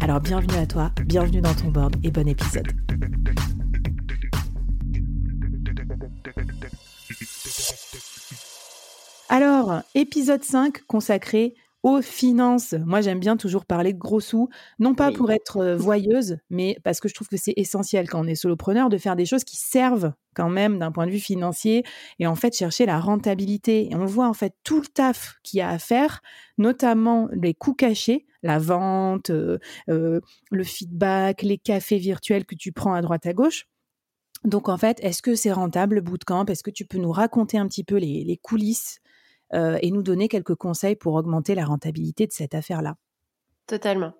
Alors bienvenue à toi, bienvenue dans ton board et bon épisode. Alors, épisode 5 consacré aux finances. Moi, j'aime bien toujours parler de gros sous, non pas pour être voyeuse, mais parce que je trouve que c'est essentiel quand on est solopreneur de faire des choses qui servent quand même d'un point de vue financier et en fait chercher la rentabilité. Et on voit en fait tout le taf qu'il y a à faire, notamment les coûts cachés, la vente, euh, euh, le feedback, les cafés virtuels que tu prends à droite à gauche. Donc en fait, est-ce que c'est rentable le bootcamp Est-ce que tu peux nous raconter un petit peu les coulisses et nous donner quelques conseils pour augmenter la rentabilité de cette affaire-là. Totalement.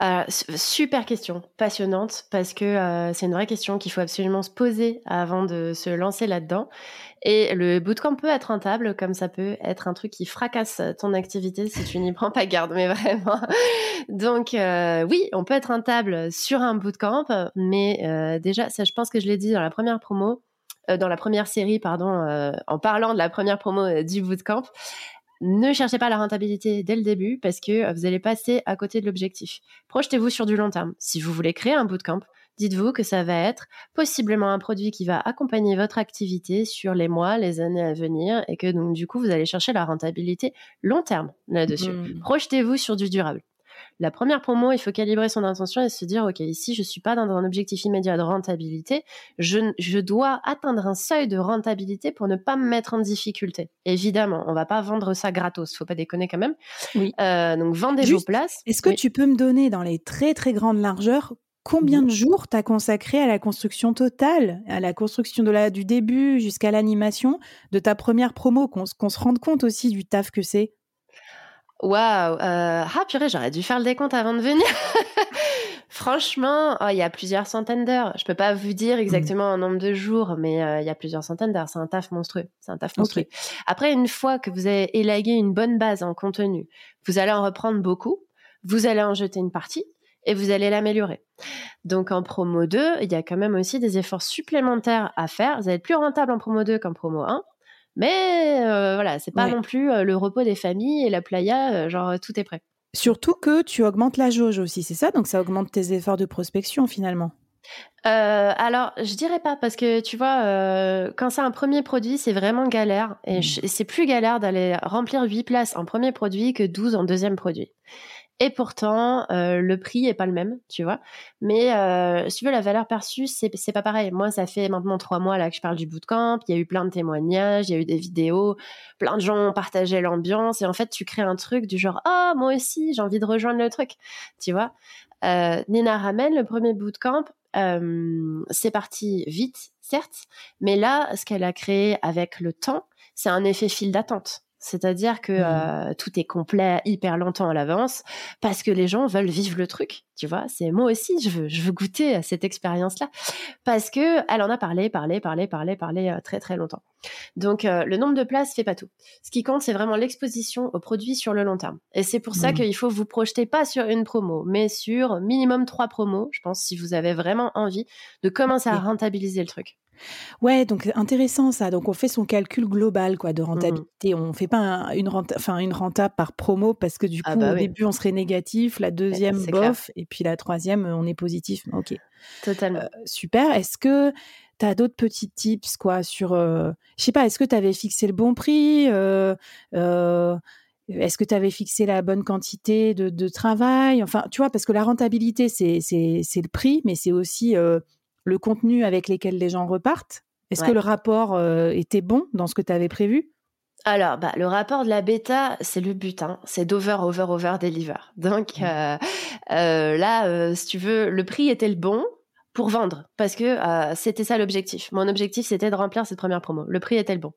Euh, super question, passionnante, parce que euh, c'est une vraie question qu'il faut absolument se poser avant de se lancer là-dedans. Et le bootcamp peut être rentable, comme ça peut être un truc qui fracasse ton activité si tu n'y prends pas garde, mais vraiment. Donc oui, on peut être rentable sur un bootcamp, mais déjà, ça, je pense que je l'ai dit dans la première promo, euh, dans la première série, pardon, euh, en parlant de la première promo euh, du bootcamp, ne cherchez pas la rentabilité dès le début parce que vous allez passer à côté de l'objectif. Projetez-vous sur du long terme. Si vous voulez créer un bootcamp, dites-vous que ça va être possiblement un produit qui va accompagner votre activité sur les mois, les années à venir et que donc du coup vous allez chercher la rentabilité long terme là-dessus. Mmh. Projetez-vous sur du durable. La première promo, il faut calibrer son intention et se dire, OK, ici, je ne suis pas dans un objectif immédiat de rentabilité. Je, dois atteindre un seuil de rentabilité pour ne pas me mettre en difficulté. Évidemment, on va pas vendre ça gratos. Faut pas déconner quand même. Oui. Euh, donc, vendez vos places. Est-ce que tu peux me donner dans les très, très grandes largeurs combien de jours tu as consacré à la construction totale, à la construction de la, du début jusqu'à l'animation de ta première promo, qu'on se rende compte aussi du taf que c'est? Waouh! Euh, ah purée, j'aurais dû faire le décompte avant de venir. Franchement, oh, il y a plusieurs centaines d'heures. Je peux pas vous dire mmh. exactement un nombre de jours, mais euh, il y a plusieurs centaines d'heures. C'est un taf monstrueux. C'est un taf monstrueux. Après, une fois que vous avez élagué une bonne base en contenu, vous allez en reprendre beaucoup. Vous allez en jeter une partie et vous allez l'améliorer. Donc en promo 2, il y a quand même aussi des efforts supplémentaires à faire. Vous allez être plus rentable en promo 2 qu'en promo 1. Mais euh, voilà, c'est pas non plus euh, le repos des familles et la playa, euh, genre tout est prêt. Surtout que tu augmentes la jauge aussi, c'est ça? Donc ça augmente tes efforts de prospection finalement. alors, je dirais pas parce que tu vois, quand c'est un premier produit, c'est vraiment galère et, mmh. et c'est plus galère d'aller remplir 8 places en premier produit que 12 en deuxième produit. Et pourtant, euh, le prix est pas le même, tu vois. Mais euh, si tu veux, la valeur perçue, c'est, c'est pas pareil. Moi, ça fait maintenant trois mois là que je parle du bootcamp. Il y a eu plein de témoignages, il y a eu des vidéos, plein de gens ont partagé l'ambiance. Et en fait, tu crées un truc du genre, ah, moi aussi, j'ai envie de rejoindre le truc, tu vois? Euh, Nina Ramen, le premier bootcamp, euh, c'est parti vite, certes. Mais là, ce qu'elle a créé avec le temps, c'est un effet file d'attente. C'est-à-dire que mmh. tout est complet hyper longtemps à l'avance parce que les gens veulent vivre le truc. Tu vois, c'est moi aussi, je veux, je veux goûter à cette expérience-là parce que elle en a parlé, parlé, parlé, parlé, parlé très très longtemps. Donc le nombre de places fait pas tout. Ce qui compte, c'est vraiment l'exposition aux produits sur le long terme. Et c'est pour ça mmh. qu'il faut vous projeter pas sur une promo, mais sur minimum trois promos. Je pense si vous avez vraiment envie de commencer à rentabiliser le truc. Ouais, donc intéressant ça. Donc on fait son calcul global quoi de mmh rentabilité. On fait pas une renta enfin une renta par promo parce que du ah coup bah au début on serait négatif, la deuxième bof et puis la troisième on est positif. OK. Totalement. Euh, super. Est-ce que tu as d'autres petits tips quoi sur euh, je sais pas, est-ce que tu avais fixé le bon prix euh, est-ce que tu avais fixé la bonne quantité de, travail? Enfin, tu vois, parce que la rentabilité, c'est le prix, mais c'est aussi le contenu avec lequel les gens repartent? Est-ce que le rapport était bon dans ce que tu avais prévu? Alors, bah, le rapport de la bêta, c'est le but, hein. c'est d'over, over, over, deliver. Donc mmh. là, si tu veux, le prix était le bon, pour vendre parce que euh, c'était ça l'objectif. Mon objectif c'était de remplir cette première promo. Le prix était le bon.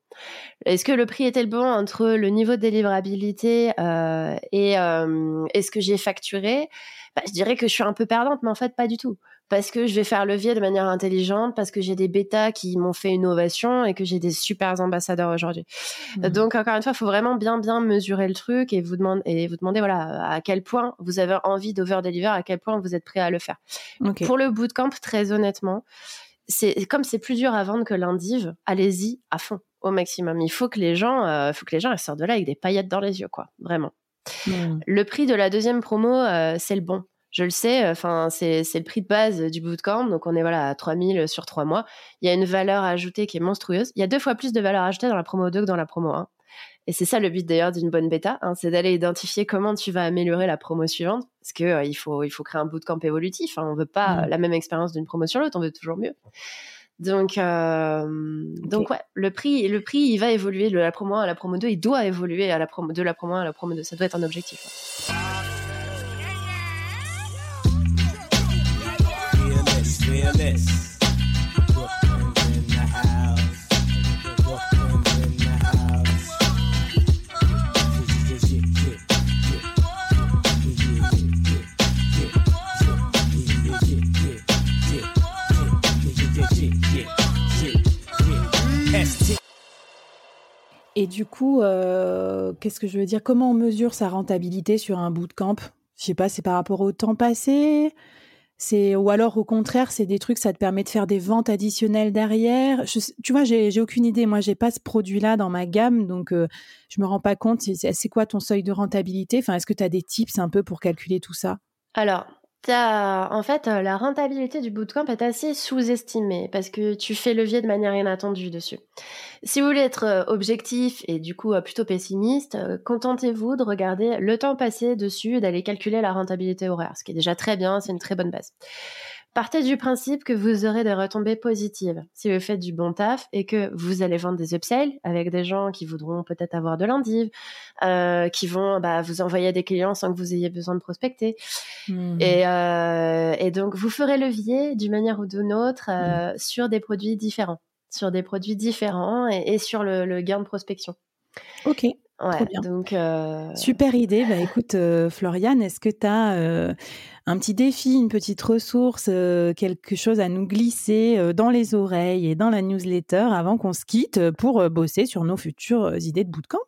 Est-ce que le prix était le bon entre le niveau de délivrabilité euh, et, euh, et, ce que j'ai facturé? Bah, Je dirais que je suis un peu perdante, mais en fait pas du tout parce que je vais faire levier de manière intelligente, parce que j'ai des bêtas qui m'ont fait une ovation et que j'ai des super ambassadeurs aujourd'hui. Mmh. Donc encore une fois, il faut vraiment bien bien mesurer le truc et vous demander et vous demander voilà à quel point vous avez envie d'over deliver, à quel point vous êtes prêt à le faire. Pour le bootcamp, très honnêtement, c'est comme c'est plus dur à vendre que l'indiv, allez-y à fond au maximum. Il faut que les gens, euh, faut que les gens sortent de là avec des paillettes dans les yeux, quoi, vraiment. Mmh. Le prix de la deuxième promo, euh, c'est le bon je le sais, enfin c'est le prix de base du bootcamp, donc on est voilà à 3000 sur 3 mois. Il y a une valeur ajoutée qui est monstrueuse. Il y a deux fois plus de valeur ajoutée dans la promo 2 que dans la promo 1. Et c'est ça le but d'ailleurs d'une bonne bêta, hein, c'est d'aller identifier comment tu vas améliorer la promo suivante, parce que euh, il faut il faut créer un bootcamp évolutif. Hein. on veut pas mmh. la même expérience d'une promo sur l'autre, on veut toujours mieux. Donc, euh, donc ouais, le prix, le prix, il va évoluer de la promo 1 à la promo 2, il doit évoluer à la promo, de la promo 1 à la promo 2, ça doit être un objectif. Et du coup, euh, qu'est-ce que je veux dire? Comment on mesure sa rentabilité sur un bootcamp? Je sais pas, c'est par rapport au temps passé? C'est ou alors au contraire, c'est des trucs, ça te permet de faire des ventes additionnelles derrière? tu vois, j'ai aucune idée. Moi, j'ai pas ce produit-là dans ma gamme, donc euh, je me rends pas compte. C'est quoi ton seuil de rentabilité? Enfin, est-ce que tu as des tips un peu pour calculer tout ça? Alors, en fait, euh, la rentabilité du bootcamp est assez sous-estimée parce que tu fais levier de manière inattendue dessus. Si vous voulez être euh, objectif et du coup euh, plutôt pessimiste, contentez-vous de regarder le temps passé dessus et d'aller calculer la rentabilité horaire, ce qui est déjà très bien, c'est une très bonne base. Partez du principe que vous aurez des retombées positives si vous faites du bon taf et que vous allez vendre des upsells avec des gens qui voudront peut-être avoir de l'indiv, euh, qui vont bah, vous envoyer des clients sans que vous ayez besoin de prospecter. Mmh. Euh, et, donc, vous ferez levier d'une manière ou d'une autre euh, mmh. sur des produits différents, sur des produits différents et, sur le, gain de prospection. Ok. Ouais, donc super idée. Bah écoute, Floriane, est-ce que tu as un petit défi, une petite ressource, euh, quelque chose à nous glisser euh, dans les oreilles et dans la newsletter avant qu'on se quitte pour euh, bosser sur nos futures idées de bootcamp?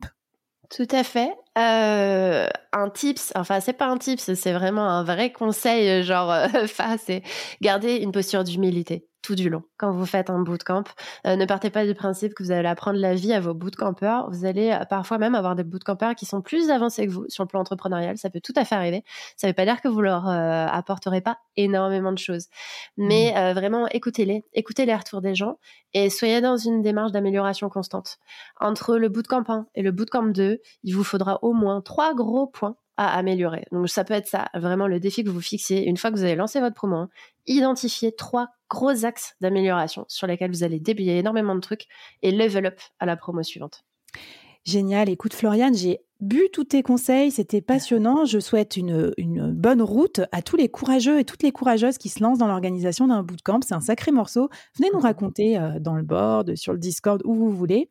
Tout à fait. un tips, enfin c'est pas un tips, c'est vraiment un vrai conseil, genre, c'est garder une posture d'humilité tout du long. Quand vous faites un bootcamp, euh, ne partez pas du principe que vous allez apprendre la vie à vos bootcampers. Vous allez euh, parfois même avoir des bootcampers qui sont plus avancés que vous sur le plan entrepreneurial. Ça peut tout à fait arriver. Ça ne veut pas dire que vous leur euh, apporterez pas énormément de choses. Mais mmh. vraiment, écoutez-les. Écoutez les retours des gens et soyez dans une démarche d'amélioration constante. Entre le bootcamp 1 et le bootcamp 2, il vous faudra au moins trois gros points à améliorer. Donc ça peut être ça, vraiment le défi que vous fixiez une fois que vous avez lancé votre promo. Identifiez trois gros axes d'amélioration sur lesquels vous allez débiller énormément de trucs et level up à la promo suivante. Génial. Écoute, Floriane, j'ai bu tous tes conseils, c'était passionnant. Je souhaite une, bonne route à tous les courageux et toutes les courageuses qui se lancent dans l'organisation d'un bootcamp. C'est un sacré morceau. Venez nous raconter euh, dans le board, sur le Discord, où vous voulez.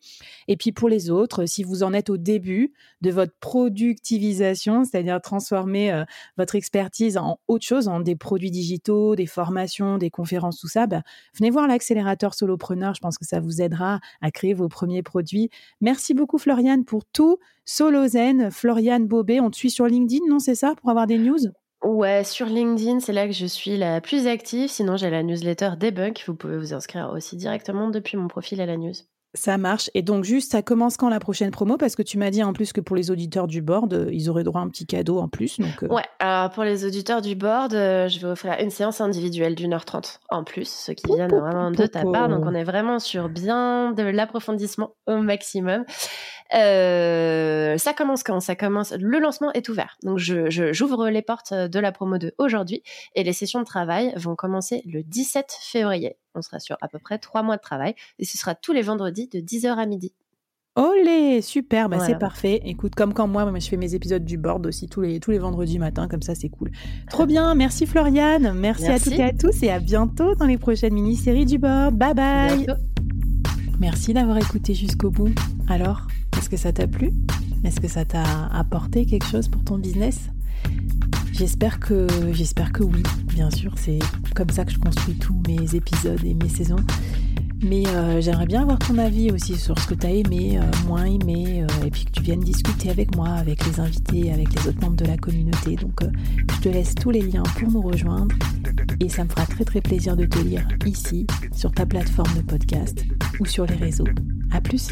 Et puis pour les autres, si vous en êtes au début de votre productivisation, c'est-à-dire transformer euh, votre expertise en autre chose, en des produits digitaux, des formations, des conférences, tout ça, bah, venez voir l'accélérateur solopreneur. Je pense que ça vous aidera à créer vos premiers produits. Merci beaucoup Floriane pour tout Solozen, Floriane Bobé. On te suit sur LinkedIn, non, c'est ça, pour avoir des news? Ouais, sur LinkedIn, c'est là que je suis la plus active. Sinon, j'ai la newsletter Debunk. Vous pouvez vous inscrire aussi directement depuis mon profil à la news. Ça marche. Et donc, juste, ça commence quand la prochaine promo? Parce que tu m'as dit en plus que pour les auditeurs du board, euh, ils auraient droit à un petit cadeau en plus. Donc, euh. Ouais, alors pour les auditeurs du board, euh, je vais offrir une séance individuelle d'une heure trente en plus, ceux qui viennent vraiment de ta part. Donc, on est vraiment sur bien de l'approfondissement au maximum. Euh, ça commence quand? Ça commence. Le lancement est ouvert. Donc, je, j'ouvre les portes de la promo de aujourd'hui et les sessions de travail vont commencer le 17 février. On sera sur à peu près trois mois de travail et ce sera tous les vendredis de 10h à midi. Olé, super, bah c'est parfait. Écoute, comme quand moi, je fais mes épisodes du board aussi tous les, tous les vendredis matin, comme ça c'est cool. Trop bien, merci Floriane, merci, à toutes et à tous et à bientôt dans les prochaines mini-séries du board. Bye bye. Merci d'avoir écouté jusqu'au bout. Alors, est-ce que ça t'a plu? Est-ce que ça t'a apporté quelque chose pour ton business? J'espère que j'espère que oui, bien sûr, c'est comme ça que je construis tous mes épisodes et mes saisons. Mais euh, j'aimerais bien avoir ton avis aussi sur ce que tu as aimé, euh, moins aimé, euh, et puis que tu viennes discuter avec moi, avec les invités, avec les autres membres de la communauté. Donc je te laisse tous les liens pour nous rejoindre et ça me fera très très plaisir de te lire ici, sur ta plateforme de podcast ou sur les réseaux. A plus